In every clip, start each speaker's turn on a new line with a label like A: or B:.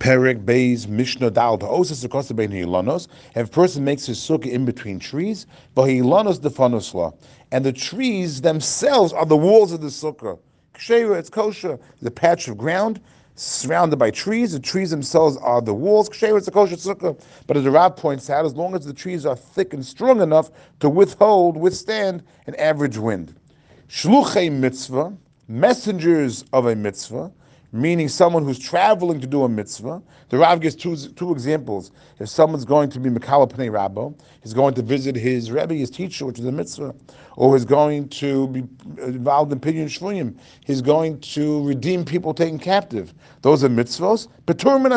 A: Perek Beis Mishnah Dal Osis Akosa Bein Hilanos. If a person makes his sukkah in between trees, Vahilanos Defanosla, and the trees themselves are the walls of the sukkah. Kshera, it's kosher. The patch of ground surrounded by trees. The trees themselves are the walls. Kshera, it's a kosher sukkah. But as the Rav points out, as long as the trees are thick and strong enough to withhold, withstand an average wind. Shluchei mitzvah, messengers of a mitzvah, meaning someone who's traveling to do a mitzvah. The Rav gives two, two examples. If someone's going to be Mekala Pnei Rabbo, he's going to visit his Rebbe, his teacher, which is a mitzvah, or he's going to be involved in Pidyon Shvuyim, he's going to redeem people taken captive. Those are mitzvahs. Petur min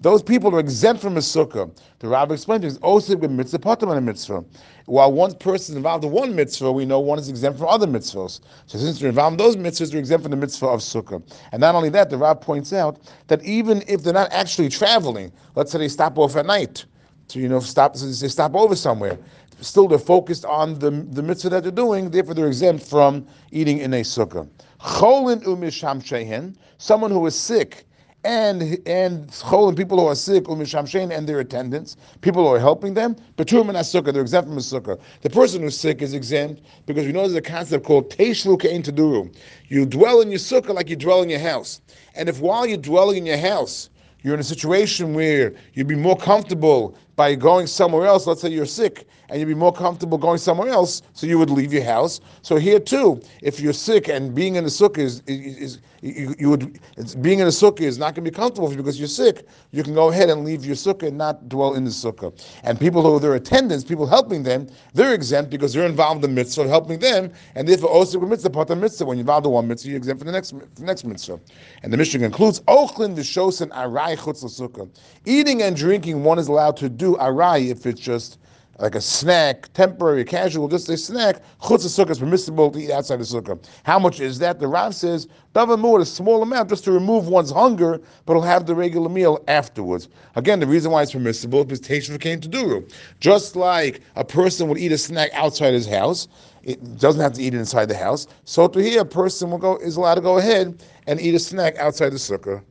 A: those people are exempt from a sukkah. The rabbi explained to us, osib with mitzvah, patam a mitzvah. While one person is involved in one mitzvah, we know one is exempt from other mitzvahs. So since they're involved in those mitzvahs, they're exempt from the mitzvah of sukkah. And not only that, the rabbi points out that even if they're not actually traveling, let's say they stop off at night, to you know stop they stop over somewhere. Still, they're focused on the, the mitzvah that they're doing. Therefore, they're exempt from eating in a sukkah. Cholin umisham someone who is sick and and cholim, people who are sick, umishamshein, and their attendants, people who are helping them, beturim and sukkah, they're exempt from a sukkah. The person who's sick is exempt because we know there's a concept called teishlu kein taduru. You dwell in your sukkah like you dwell in your house, and if while you're dwelling in your house, you're in a situation where you'd be more comfortable by going somewhere else. Let's say you're sick and you'd be more comfortable going somewhere else, so you would leave your house. So here too, if you're sick and being in the sukkah is, is, is you, you, would being in the sukkah is not going to be comfortable for you because you're sick. You can go ahead and leave your sukkah and not dwell in the sukkah. And people who are their attendants, people helping them, they're exempt because they're involved in the mitzvah helping them, and therefore also mitzvah part of mitzvah. When you're involved in one mitzvah, you're exempt for the next the next mitzvah. And the Mishnah concludes: Ochlin v'shosen arai chutz. Eating and drinking, one is allowed to do arai if it's just like a snack, temporary, casual, just a snack, chutz sukkah is permissible to eat outside the sukkah. How much is that? The Rav says, more, a small amount just to remove one's hunger, but he'll have the regular meal afterwards. Again, the reason why it's permissible is because Teishvu k'ein taduru. Just like a person would eat a snack outside his house, it doesn't have to eat it inside the house. So to here, a person will go is allowed to go ahead and eat a snack outside the sukkah.